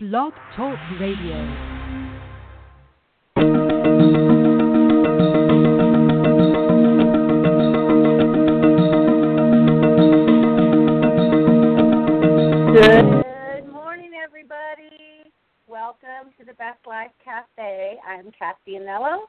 Blog Talk Radio. Good morning, everybody. Welcome to the Best Life Cafe. I'm Kathy Anello,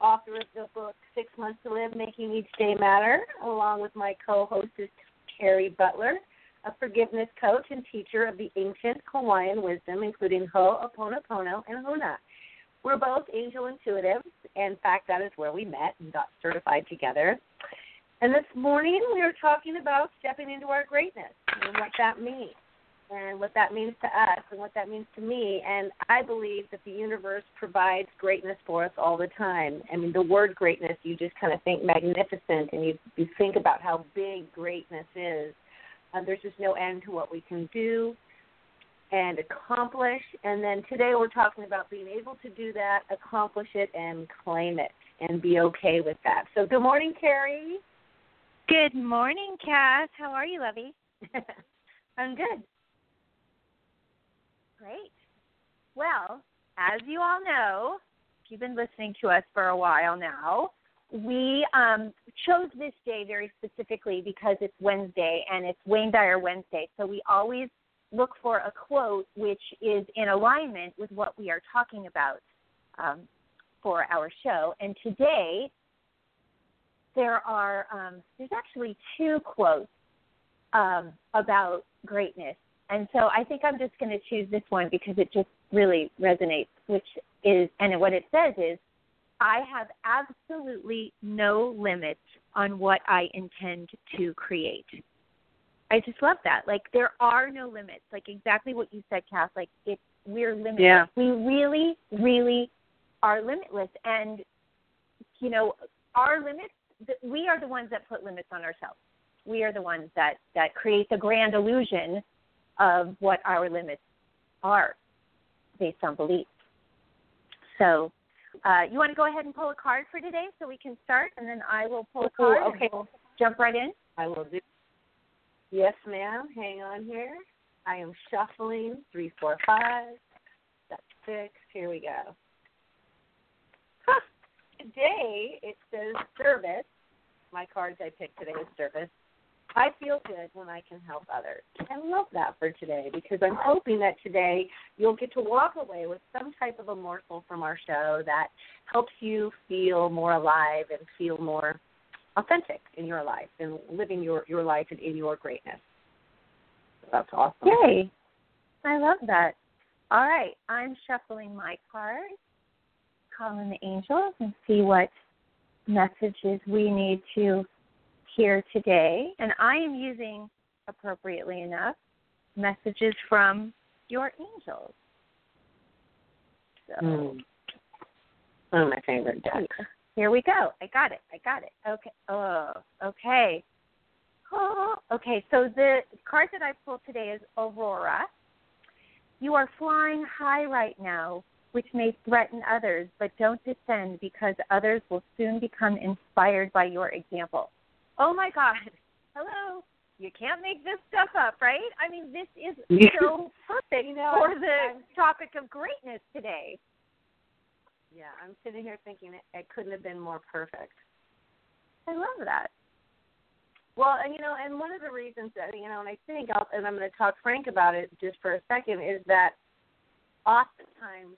author of the book Six Months to Live, Making Each Day Matter, along with my co-hostess Cari Butler, a forgiveness coach and teacher of the ancient Hawaiian wisdom, including Ho'oponopono and Huna. We're both angel intuitives. In fact, that is where we met and got certified together. And this morning we are talking about stepping into our greatness and what that means and what that means to us and what that means to me. And I believe that the universe provides greatness for us all the time. I mean, the word greatness, you just kind of think magnificent and you, you think about how big greatness is. Uh, there's just no end to what we can do and accomplish. And then today we're talking about being able to do that, accomplish it, and claim it and be okay with that. So, good morning, Cari. Good morning, Cass. How are you, Lovey? I'm good. Great. Well, as you all know, if you've been listening to us for a while now, we um, chose this day very specifically because it's Wednesday and it's Wayne Dyer Wednesday. So we always look for a quote which is in alignment with what we are talking about um, for our show. And today there are um, there's actually two quotes um, about greatness, and so I think I'm just going to choose this one because it just really resonates. Which is, and what it says is, I have absolutely no limits on what I intend to create. I just love that. Like there are no limits. Like exactly what you said, Kath. Like it's we're limitless. Yeah. We really, really are limitless, and you know our limits we are the ones that put limits on ourselves. We are the ones that that create the grand illusion of what our limits are based on beliefs. So, uh, you want to go ahead and pull a card for today so we can start, and then I will pull a card. Ooh, okay. We'll jump right in. I will do. Yes, ma'am. Hang on here. I am shuffling three, four, five. That's six. Here we go. Huh. Today it says service. My cards I picked today is service. I feel good when I can help others. I love that for today because I'm hoping that today you'll get to walk away with some type of a morsel from our show that helps you feel more alive and feel more authentic in your life and living your, your life and in your greatness. That's awesome. Yay. I love that. All right. I'm shuffling my cards, calling the angels, and see what messages we need to hear today. And I am using, appropriately enough, messages from your angels. So Mm. One of my favorite decks. here we go. I got it. I got it. Okay. Oh, okay. Oh, okay. So the card that I pulled today is Aurora. You are flying high right now, which may threaten others, but don't descend because others will soon become inspired by your example. Oh my God. Hello. You can't make this stuff up, right? I mean, this is so perfect You know, for I'm- the I'm- topic of greatness today. Yeah, I'm sitting here thinking it, it couldn't have been more perfect. I love that. Well, and you know, and one of the reasons that you know, and I think, I'll, and I'm going to talk frank about it just for a second, is that oftentimes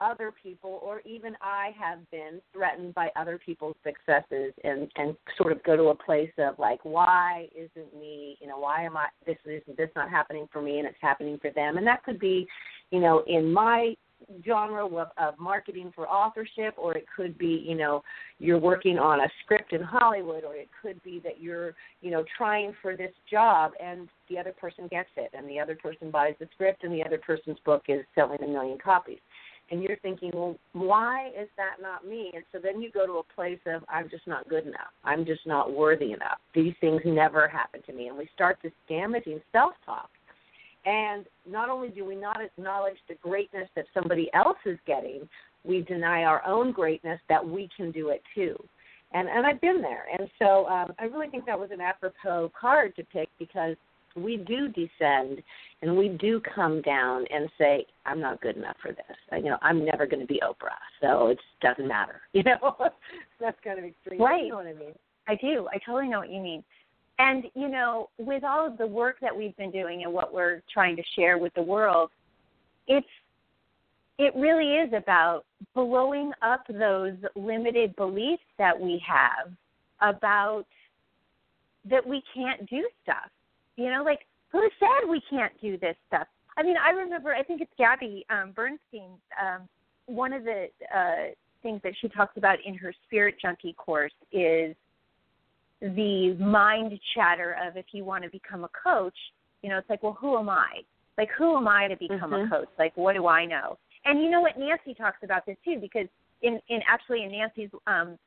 other people, or even I, have been threatened by other people's successes, and and sort of go to a place of like, why isn't me? You know, why am I? This is this not happening for me, and it's happening for them, and that could be, you know, in my genre of, of marketing for authorship, or it could be, you know, you're working on a script in Hollywood, or it could be that you're, you know, trying for this job and the other person gets it, and the other person buys the script, and the other person's book is selling a million copies. And you're thinking, well, why is that not me? And so then you go to a place of, I'm just not good enough. I'm just not worthy enough. These things never happen to me. And we start this damaging self talk. And not only do we not acknowledge the greatness that somebody else is getting, we deny our own greatness that we can do it too. And and I've been there. And so um, I really think that was an apropos card to pick because we do descend and we do come down and say, I'm not good enough for this. You know, I'm never going to be Oprah, so it doesn't matter. You know, that's kind of extreme. Right. You know what I mean? I do. I totally know what you mean. And you know, with all of the work that we've been doing and what we're trying to share with the world, it's it really is about blowing up those limited beliefs that we have about that we can't do stuff. You know, like who said we can't do this stuff? I mean, I remember. I think it's Gabby um, Bernstein. Um, one of the uh, things that she talks about in her Spirit Junkie course is the mind chatter of if you want to become a coach, you know, it's like, well, who am I? Like, who am I to become mm-hmm. a coach? Like, what do I know? And you know what? Nancy talks about this too, because in in actually in Nancy's um,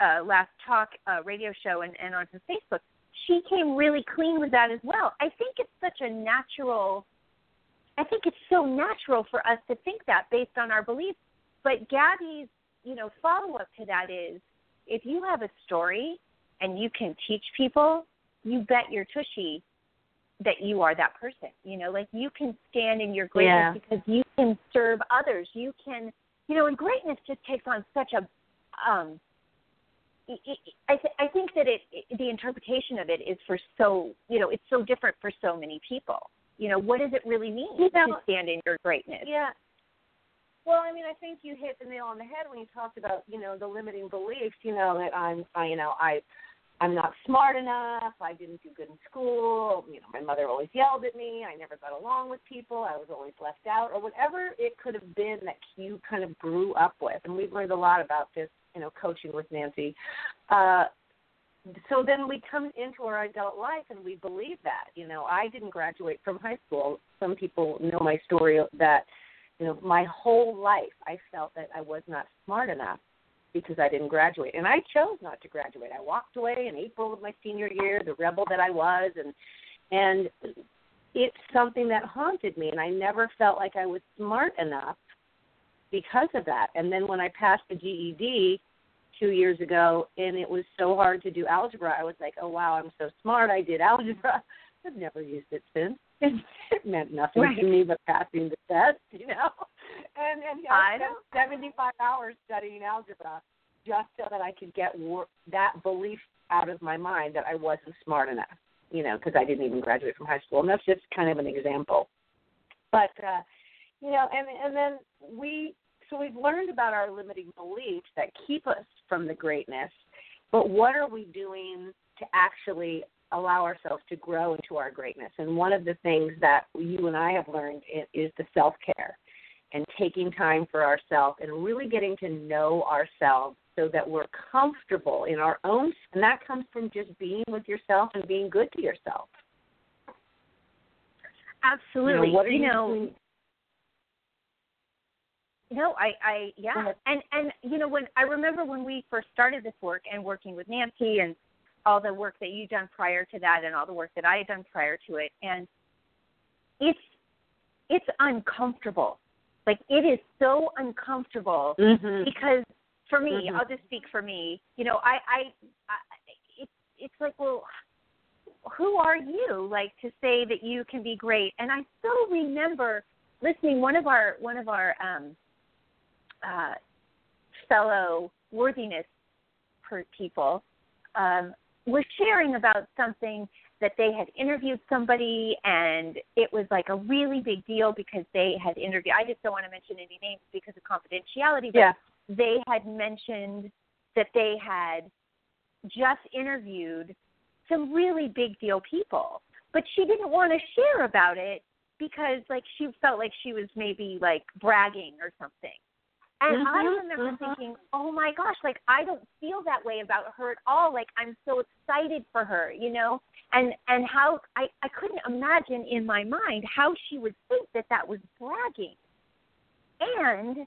uh, last talk uh, radio show and, and on her Facebook, she came really clean with that as well. I think it's such a natural. I think it's so natural for us to think that based on our beliefs. But Gabby's, you know, follow up to that is if you have a story and you can teach people, you bet your tushy that you are that person. You know, like you can stand in your greatness yeah. because you can serve others. You can, you know, and greatness just takes on such a um I, th- I think that it, it the interpretation of it is for so you know it's so different for so many people. You know what does it really mean you know, to stand in your greatness? Yeah. Well, I mean, I think you hit the nail on the head when you talked about you know the limiting beliefs. You know that I'm, I, you know, I, I'm not smart enough. I didn't do good in school. You know, my mother always yelled at me. I never got along with people. I was always left out, or whatever it could have been that you kind of grew up with. And we've learned a lot about this you know, coaching with Nancy. Uh, so then we come into our adult life and we believe that. You know, I didn't graduate from high school. Some people know my story that, you know, my whole life I felt that I was not smart enough because I didn't graduate. And I chose not to graduate. I walked away in April of my senior year, the rebel that I was and and it's something that haunted me and I never felt like I was smart enough because of that. And then when I passed the GED two years ago, and it was so hard to do algebra, I was like, oh wow, I'm so smart. I did algebra. I've never used it since. It meant nothing right. to me but passing the test, you know. And and I, I spent 75 hours studying algebra just so that I could get wor- that belief out of my mind that I wasn't smart enough, you know, because I didn't even graduate from high school. And that's just kind of an example. But uh, you know, and and then we so we've learned about our limiting beliefs that keep us from the greatness, but what are we doing to actually allow ourselves to grow into our greatness? And one of the things that you and I have learned is the self care and taking time for ourselves and really getting to know ourselves so that we're comfortable in our own and that comes from just being with yourself and being good to yourself absolutely you know, what are you you know doing? No, I, I, yeah, and and you know when I remember when we first started this work and working with Nancy and all the work that you done prior to that and all the work that I had done prior to it, and it's it's uncomfortable. Like it is so uncomfortable mm-hmm. because for me, mm-hmm. I'll just speak for me. You know, I, I, I it's it's like well who are you like to say that you can be great and i still remember listening one of our one of our um uh, fellow worthiness per people um, was sharing about something that they had interviewed somebody and it was like a really big deal because they had interviewed I just don't want to mention any names because of confidentiality but yeah. they had mentioned that they had just interviewed some really big deal people but she didn't want to share about it because like she felt like she was maybe like bragging or something and mm-hmm, I remember mm-hmm. thinking, oh my gosh, like I don't feel that way about her at all. Like I'm so excited for her, you know, and and how I I couldn't imagine in my mind how she would think that that was bragging. And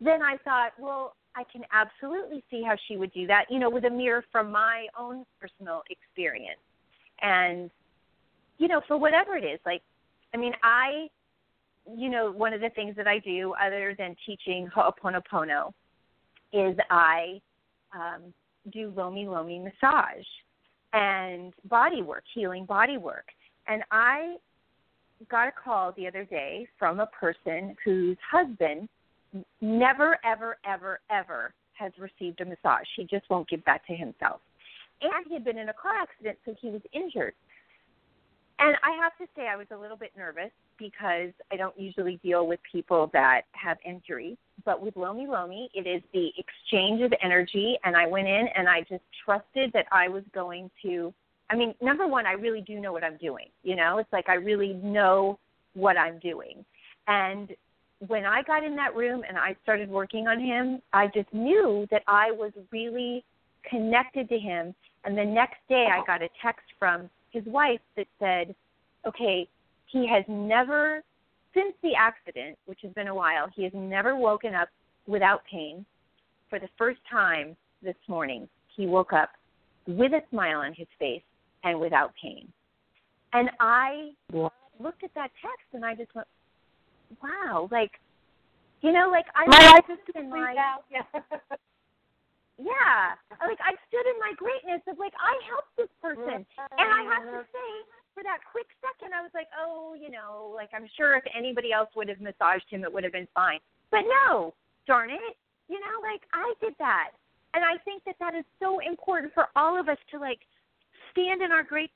then I thought, well, I can absolutely see how she would do that, you know, with a mirror from my own personal experience. And you know, for whatever it is, like I mean, I you know, one of the things that I do other than teaching Ho'oponopono is I um, do Lomi Lomi massage and body work, healing body work. And I got a call the other day from a person whose husband never, ever, ever, ever has received a massage. He just won't give that to himself. And he had been in a car accident, so he was injured. And I have to say, I was a little bit nervous because I don't usually deal with people that have injuries. But with Lomi Lomi, it is the exchange of energy. And I went in and I just trusted that I was going to. I mean, number one, I really do know what I'm doing. You know, it's like I really know what I'm doing. And when I got in that room and I started working on him, I just knew that I was really connected to him. And the next day, I got a text from his wife that said, okay, he has never, since the accident, which has been a while, he has never woken up without pain. For the first time this morning, he woke up with a smile on his face and without pain. And I looked at that text and I just went, wow, like, you know, like I my life is in my. Yeah. Yeah, like I stood in my greatness of like I helped this person, and I have to say, for that quick second, I was like, oh, you know, like I'm sure if anybody else would have massaged him, it would have been fine. But no, darn it, you know, like I did that, and I think that that is so important for all of us to like stand in our great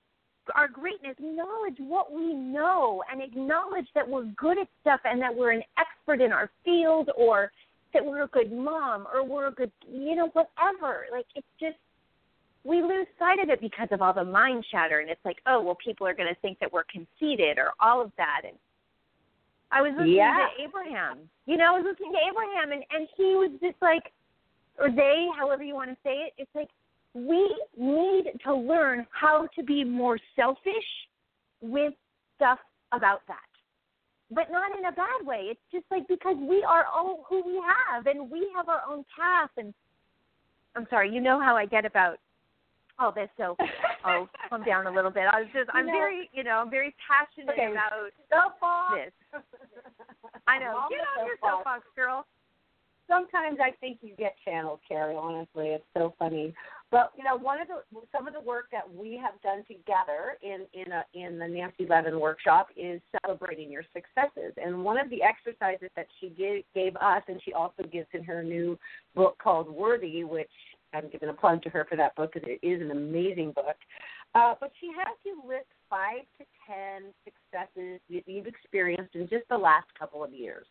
our greatness, acknowledge what we know, and acknowledge that we're good at stuff and that we're an expert in our field, or that we're a good mom, or we're a good, you know, whatever. Like it's just we lose sight of it because of all the mind chatter, and it's like, oh, well, people are going to think that we're conceited, or all of that. And I was listening yeah. to Abraham. You know, I was listening to Abraham, and and he was just like, or they, however you want to say it. It's like we need to learn how to be more selfish with stuff about that. But not in a bad way. It's just like because we are all who we have and we have our own path and I'm sorry, you know how I get about all this, so I'll calm down a little bit. I was just I'm No. very you know, I'm very passionate Okay. about Soapbox. this. I know. Get on your soapbox, girl. Sometimes I think you get channeled, Cari. Honestly, it's so funny. But you know, one of the some of the work that we have done together in in a, in the Nancy Levin workshop is celebrating your successes. And one of the exercises that she gave, gave us, and she also gives in her new book called Worthy, which I'm giving a plug to her for that book because it is an amazing book. Uh, but she has you list five to ten successes that you've experienced in just the last couple of years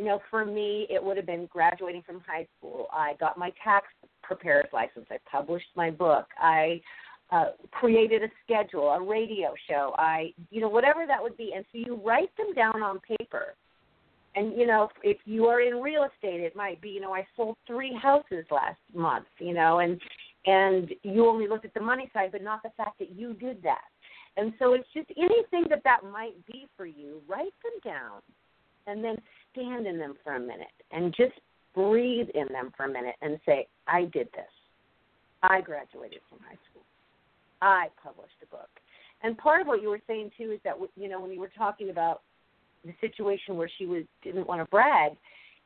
you know, for me, it would have been graduating from high school. I got my tax preparer's license. I published my book. I uh, created a schedule, a radio show. I, you know, whatever that would be. And so you write them down on paper. And you know, if you are in real estate, it might be, you know, I sold three houses last month. You know, and and you only looked at the money side, but not the fact that you did that. And so it's just anything that that might be for you. Write them down, and then stand in them for a minute and just breathe in them for a minute and say, I did this. I graduated from high school. I published a book. And part of what you were saying too is that you know when you were talking about the situation where she was didn't want to brag,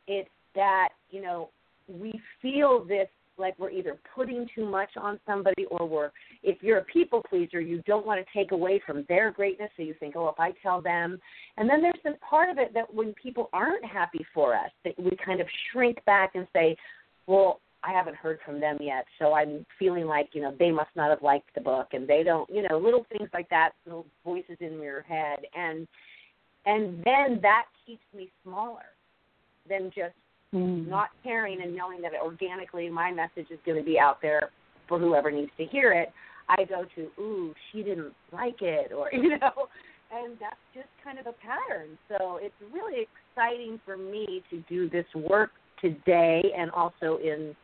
it's that you know we feel this like we're either putting too much on somebody or we're if you're a people pleaser you don't want to take away from their greatness so you think oh if i tell them. And then there's this part of it that when people aren't happy for us that we kind of shrink back and say well i haven't heard from them yet so i'm feeling like you know they must not have liked the book and they don't you know little things like that little voices in your head. And and then that keeps me smaller than just Mm. not caring and knowing that organically my message is going to be out there for whoever needs to hear it, I go to, ooh, she didn't like it, or, you know, and that's just kind of a pattern. So it's really exciting for me to do this work today and also in,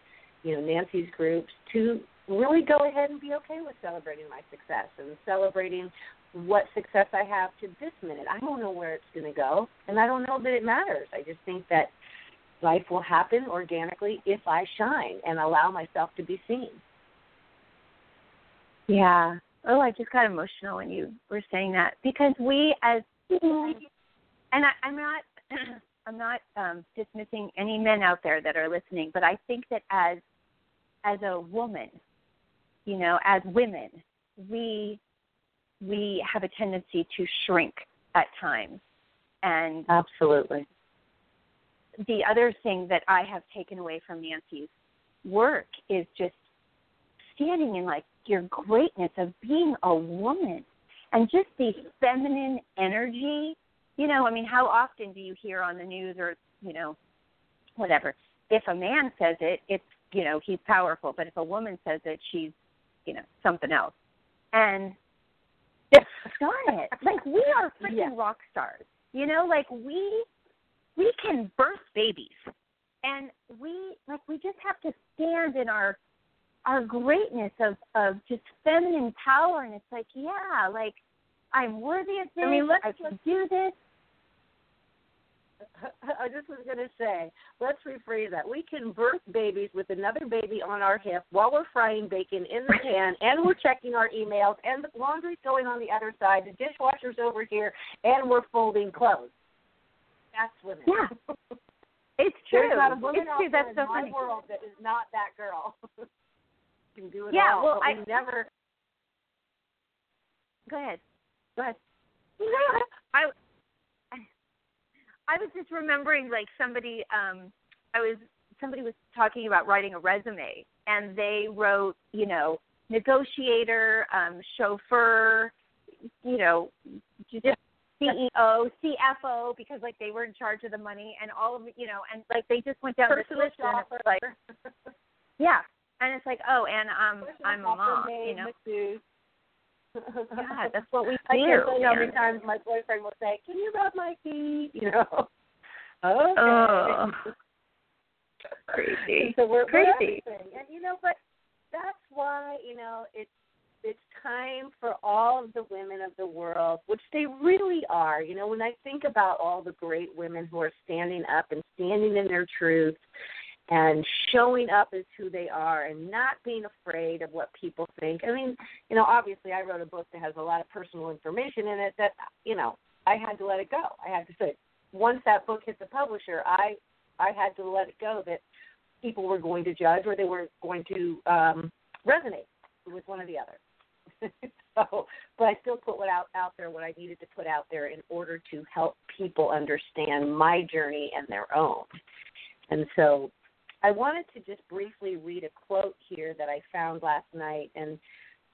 you know, Nancy's groups to really go ahead and be okay with celebrating my success and celebrating what success I have to this minute. I don't know where it's going to go, and I don't know that it matters. I just think that life will happen organically if I shine and allow myself to be seen. Yeah. Oh, I just got emotional when you were saying that because we as and I, I'm not I'm not um, dismissing any men out there that are listening, but I think that as as a woman, you know, as women, we we have a tendency to shrink at times. And absolutely. The other thing that I have taken away from Nancy's work is just standing in like your greatness of being a woman and just the feminine energy. You know, I mean, how often do you hear on the news or, you know, whatever? If a man says it, it's, you know, he's powerful, but if a woman says it, she's, you know, something else. And darn it, like we are freaking yeah. rock stars. You know, like we we can birth babies, and we like we just have to stand in our our greatness of of just feminine power, and it's like, yeah, like I'm worthy of this. I, mean, let's, I can do this. I just was going to say, let's rephrase that. We can birth babies with another baby on our hip while we're frying bacon in the pan, and we're checking our emails, and the laundry's going on the other side, the dishwasher's over here, and we're folding clothes. That's women. Yeah. It's true. There's not a woman it's true. That's in so my funny. world that is not that girl. can do it yeah, all. well, I we never. Go ahead. Go ahead. I I was just remembering like somebody um I was somebody was talking about writing a resume and they wrote, you know, negotiator, um, chauffeur, you know, just CEO, CFO because like they were in charge of the money and all of you know, and like they just went down Personal this list and like Yeah. And it's like, oh, and um I'm a mom, you know. yeah, that's what we do. I can't tell you how many times my boyfriend will say, "Can you rub my feet?" You know. okay. Oh. Crazy. so we're, Crazy. we're and you know, but that's why you know it's it's time for all of the women of the world, which they really are. You know, when I think about all the great women who are standing up and standing in their truth and showing up as who they are and not being afraid of what people think. I mean, you know, obviously I wrote a book that has a lot of personal information in it that, you know, I had to let it go. I had to say once that book hit the publisher, I I had to let it go that people were going to judge or they were going to um resonate with one or the other. so, but I still put what out out there what I needed to put out there in order to help people understand my journey and their own. And so I wanted to just briefly read a quote here that I found last night and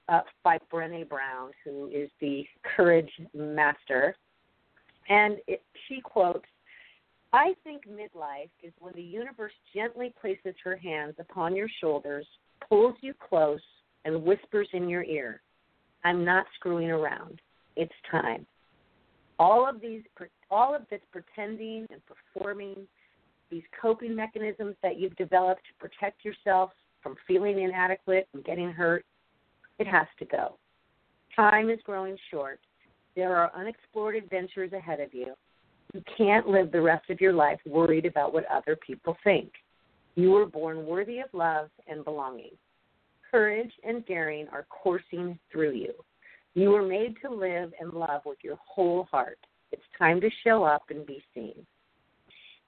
uh, by Brene Brown, who is the courage master. And it, she quotes, I think midlife is when the universe gently places her hands upon your shoulders, pulls you close, and whispers in your ear, I'm not screwing around. It's time. All of these, all of this pretending and performing these coping mechanisms that you've developed to protect yourself from feeling inadequate and getting hurt, it has to go. Time is growing short. There are unexplored adventures ahead of you. You can't live the rest of your life worried about what other people think. You were born worthy of love and belonging. Courage and daring are coursing through you. You were made to live and love with your whole heart. It's time to show up and be seen.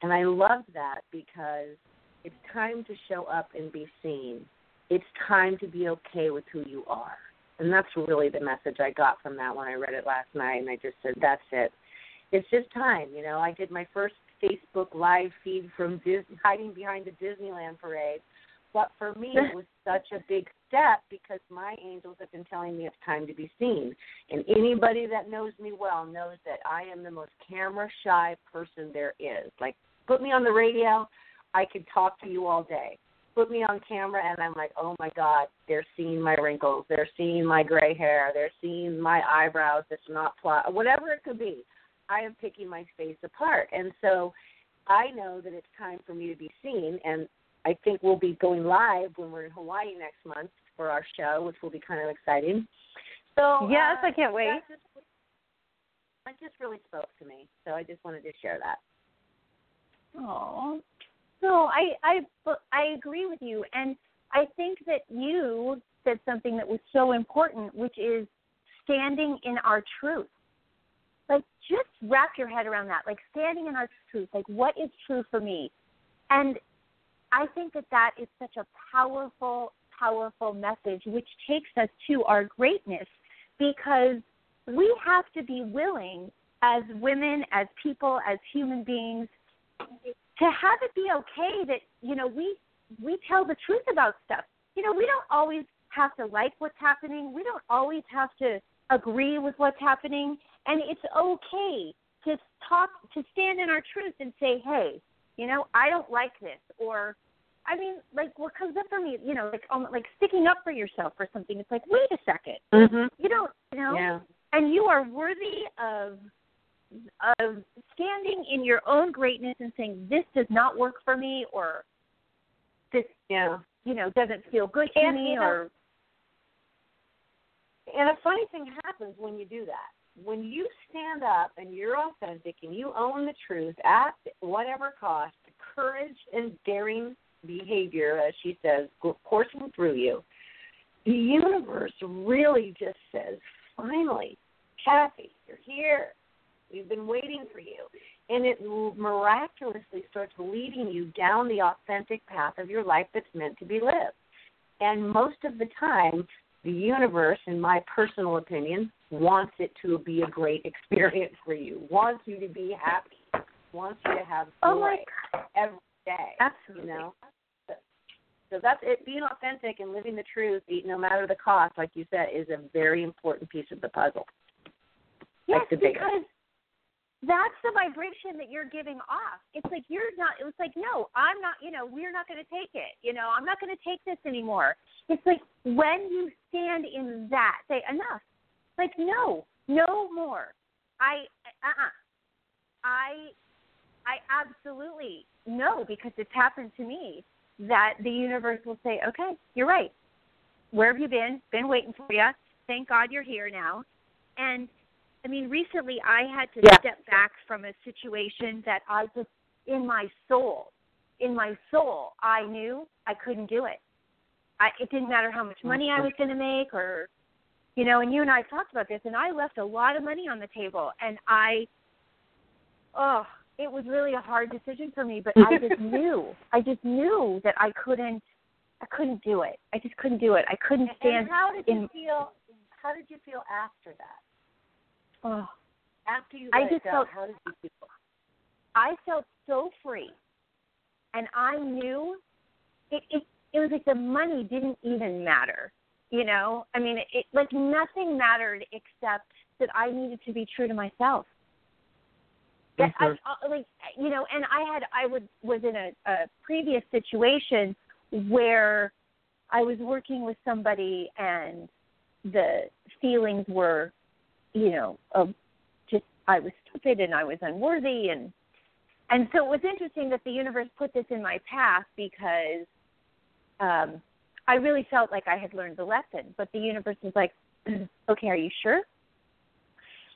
And I love that because it's time to show up and be seen. It's time to be okay with who you are. And that's really the message I got from that when I read it last night. And I just said, that's it. It's just time. You know, I did my first Facebook live feed from Disney, hiding behind the Disneyland parade. But for me, it was such a big step because my angels have been telling me it's time to be seen. And anybody that knows me well knows that I am the most camera shy person there is. Like Put me on the radio, I could talk to you all day. Put me on camera, and I'm like, oh my God, they're seeing my wrinkles, they're seeing my gray hair, they're seeing my eyebrows that's not plot, whatever it could be. I am picking my face apart, and so I know that it's time for me to be seen, and I think we'll be going live when we're in Hawaii next month for our show, which will be kind of exciting. So yes, uh, I can't wait. Just, that just really spoke to me, so I just wanted to share that. Oh, no, I I I agree with you, and I think that you said something that was so important, which is standing in our truth. Like, just wrap your head around that. Like, standing in our truth. Like, what is true for me? And I think that that is such a powerful, powerful message, which takes us to our greatness because we have to be willing as women, as people, as human beings to have it be okay that, you know, we we tell the truth about stuff. You know, we don't always have to like what's happening. We don't always have to agree with what's happening, and it's okay to talk to stand in our truth and say, "Hey, you know, I don't like this," or I mean, like what comes up for me, you know, like um, like sticking up for yourself or something. It's like, wait a 2nd Mm-hmm. you don't, you know, Yeah. and you are worthy of of standing in your own greatness and saying this does not work for me or this Yeah. you know doesn't feel good to And, me you know, or And a funny thing happens when you do that. When you stand up and you're authentic and you own the truth at whatever cost, the courage and daring behavior, as she says, coursing through you, the universe really just says, finally, Kathy, you're here. We've been waiting for you. And it miraculously starts leading you down the authentic path of your life that's meant to be lived. And most of the time, the universe, in my personal opinion, wants it to be a great experience for you, wants you to be happy, wants you to have oh, joy oh my god every day. absolutely You know? So that's it. Being authentic and living the truth, no matter the cost, like you said, is a very important piece of the puzzle. yes the biggest. because that's the vibration that you're giving off it's like you're not it was like no i'm not you know we're not going to take it you know i'm not going to take this anymore it's like when you stand in that say enough like no no more. I uh-uh. I i absolutely know because it's happened to me that the universe will say okay you're right. Where have you been? Been waiting for you thank god you're here now. And I mean, recently I had to Yeah. step back from a situation that I just, in my soul, in my soul, I knew I couldn't do it. I, it didn't matter how much money I was going to make or, you know, and you and I talked about this, and I left a lot of money on the table, and I, oh, it was really a hard decision for me, but I just knew, I just knew that I couldn't, I couldn't do it. I just couldn't do it. I couldn't stand. And how did you in- feel? How did you feel after that? Oh. After you I just go, felt- how did you feel? I felt so free, and I knew it. It, it was like the money didn't even matter. You know, I mean, it, like nothing mattered except that I needed to be true to myself. That I, I, like you know, and I had I would was in a, a previous situation where I was working with somebody and the feelings were, you know, of just I was stupid and I was unworthy and and so it was interesting that the universe put this in my path because um I really felt like I had learned the lesson, but the universe was like, "Okay, are you sure?"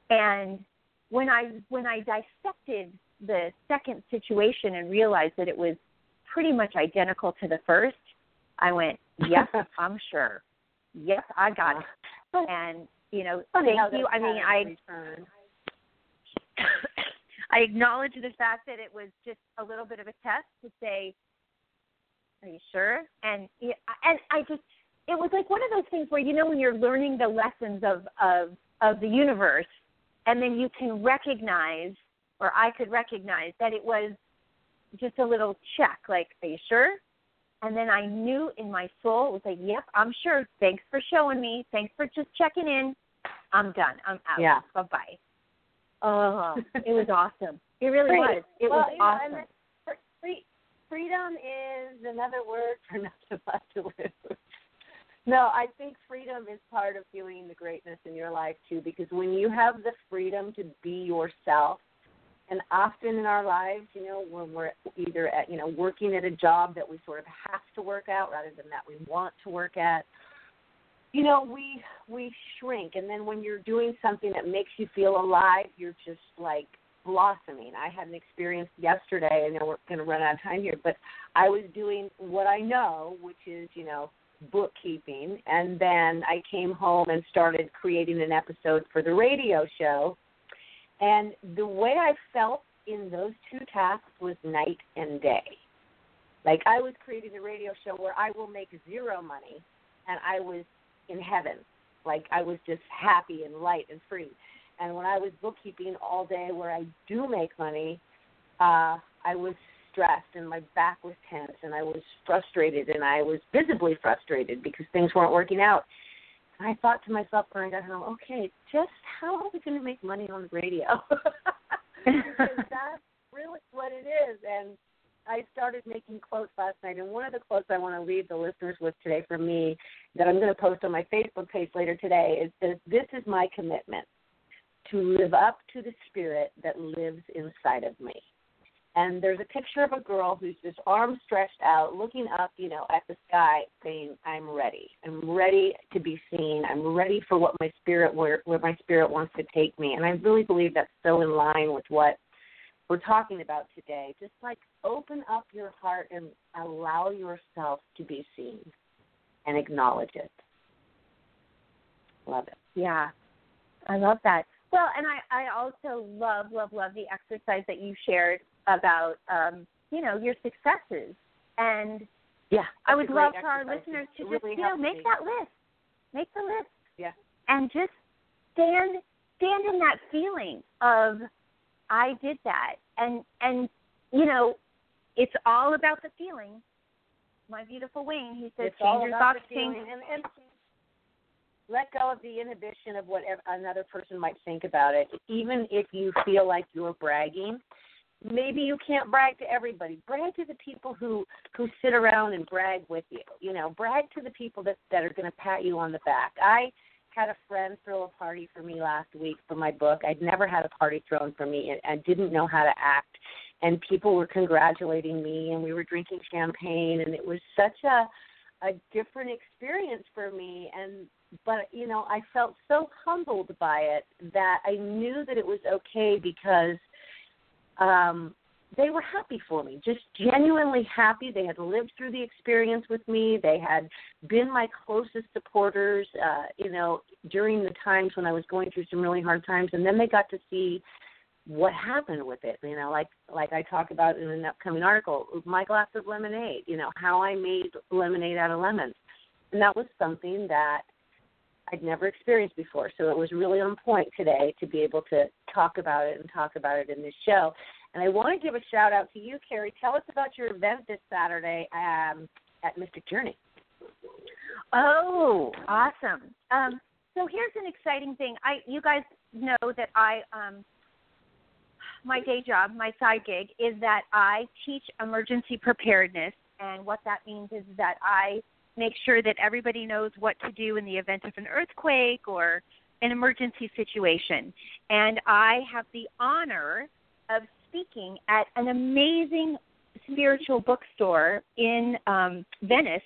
And when I when I dissected the second situation and realized that it was pretty much identical to the first, I went, "Yes, I'm sure. Yes, I got it." And you know, thank you. I mean, I. I acknowledge the fact that it was just a little bit of a test to say, "Are you sure?" And and I just it was like one of those things where you know when you're learning the lessons of of of the universe, and then you can recognize, or I could recognize that it was just a little check, like, "Are you sure?" And then I knew in my soul it was like, "Yep, I'm sure. Thanks for showing me. Thanks for just checking in. I'm done. I'm out. Yeah. Bye bye." Oh, it was awesome. It really Great. was. It well, was awesome. know, awesome. and that- free, freedom is another word for not to to lose. No, I think freedom is part of feeling the greatness in your life too, because when you have the freedom to be yourself, and often in our lives, you know, when we're either at, you know, working at a job that we sort of have to work out rather than that we want to work at, you know, we we shrink, and then when you're doing something that makes you feel alive, you're just like blossoming. I had an experience yesterday, and we're going to run out of time here, but I was doing what I know, which is, you know, bookkeeping, and then I came home and started creating an episode for the radio show. And the way I felt in those two tasks was night and day. Like I was creating a radio show where I will make zero money, and I was in heaven. Like I was just happy and light and free. And when I was bookkeeping all day, where I do make money, uh, I was stressed and my back was tense and I was frustrated and I was visibly frustrated because things weren't working out. And I thought to myself when I got home, okay, just how are we going to make money on the radio? because that's really what it is. And I started making quotes last night, and one of the quotes I want to leave the listeners with today from me that I'm going to post on my Facebook page later today is this, this is my commitment to live up to the spirit that lives inside of me and there's a picture of a girl who's just arms stretched out, looking up, you know, at the sky, saying, "I'm ready. I'm ready to be seen. I'm ready for what my spirit where where my spirit wants to take me." And I really believe that's so in line with what we're talking about today. Just like open up your heart and allow yourself to be seen and acknowledge it. Love it. Yeah, I love that. Well, and I, I also love, love, love the exercise that you shared about um, you know your successes and yeah i would love for our listeners to just really you know make me. that list make the list Yeah. and just stand stand in that feeling of i did that and and you know it's all about the feeling my beautiful wayne he says it's all change your thoughts change. And, and let go of the inhibition of what another person might think about it. Even if you feel like you're bragging, maybe you can't brag to everybody. Brag to the people who who sit around and brag with you. You know, brag to the people that that are going to pat you on the back. I had a friend throw a party for me last week for my book. I'd never had a party thrown for me and I didn't know how to act. And people were congratulating me and we were drinking champagne and it was such a a different experience for me and but you know I felt so humbled by it that I knew that it was okay because um they were happy for me, just genuinely happy. They had lived through the experience with me. They had been my closest supporters, uh, you know, during the times when I was going through some really hard times. And then they got to see what happened with it. You know, like like I talk about in an upcoming article, my glass of lemonade. You know, how I made lemonade out of lemons, and that was something that I'd never experienced before. So it was really on point today to be able to talk about it and talk about it in this show. And I want to give a shout out to you, Cari. Tell us about your event this Saturday um, at Mystic Journey. Oh, awesome. Um, so here's an exciting thing. I you guys know that I um my day job, my side gig is that I teach emergency preparedness and what that means is that I make sure that everybody knows what to do in the event of an earthquake or an emergency situation. And I have the honor of speaking at an amazing spiritual bookstore in um, Venice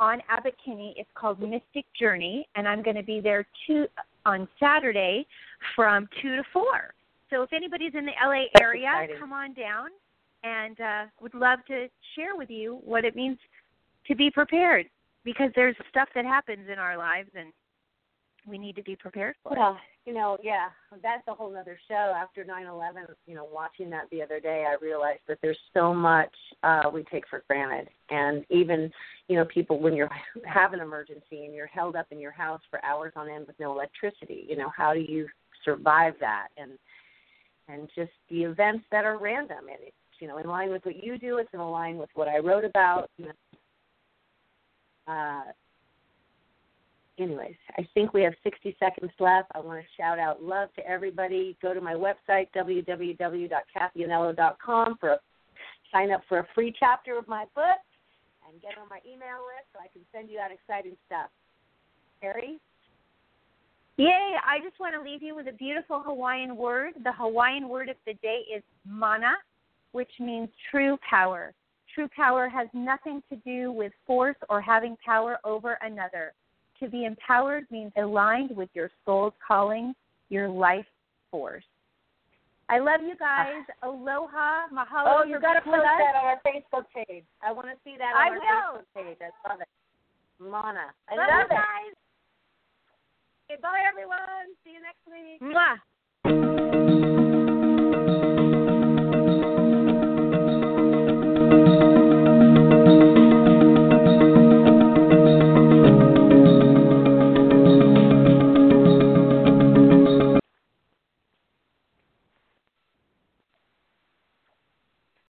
on Abbot Kinney. It's called Mystic Journey, and I'm going to be there two, on Saturday from 2 to 4. So if anybody's in the LA area, come on down and uh, would love to share with you what it means to be prepared because there's stuff that happens in our lives and we need to be prepared for it. Well, you know, yeah, that's a whole other show. After nine eleven, you know, watching that the other day, I realized that there's so much uh, we take for granted, and even, you know, people when you have an emergency and you're held up in your house for hours on end with no electricity, you know, how do you survive that? And and just the events that are random, and it's you know in line with what you do. It's in line with what I wrote about. You know, uh, anyways, I think we have 60 seconds left. I want to shout out love to everybody. Go to my website, www.kathyanello.com, for a, sign up for a free chapter of my book and get on my email list so I can send you out exciting stuff. Harry? Yay! I just want to leave you with a beautiful Hawaiian word. The Hawaiian word of the day is mana, which means true power. True power has nothing to do with force or having power over another. To be empowered means aligned with your soul's calling, your life force. I love you guys. Ah. Aloha, mahalo. Oh, you got to post that on our Facebook page. I want to see that on I our will. Facebook page. I love it. Mana. I Love love you it. guys. Okay, bye, everyone. See you next week. Mwah.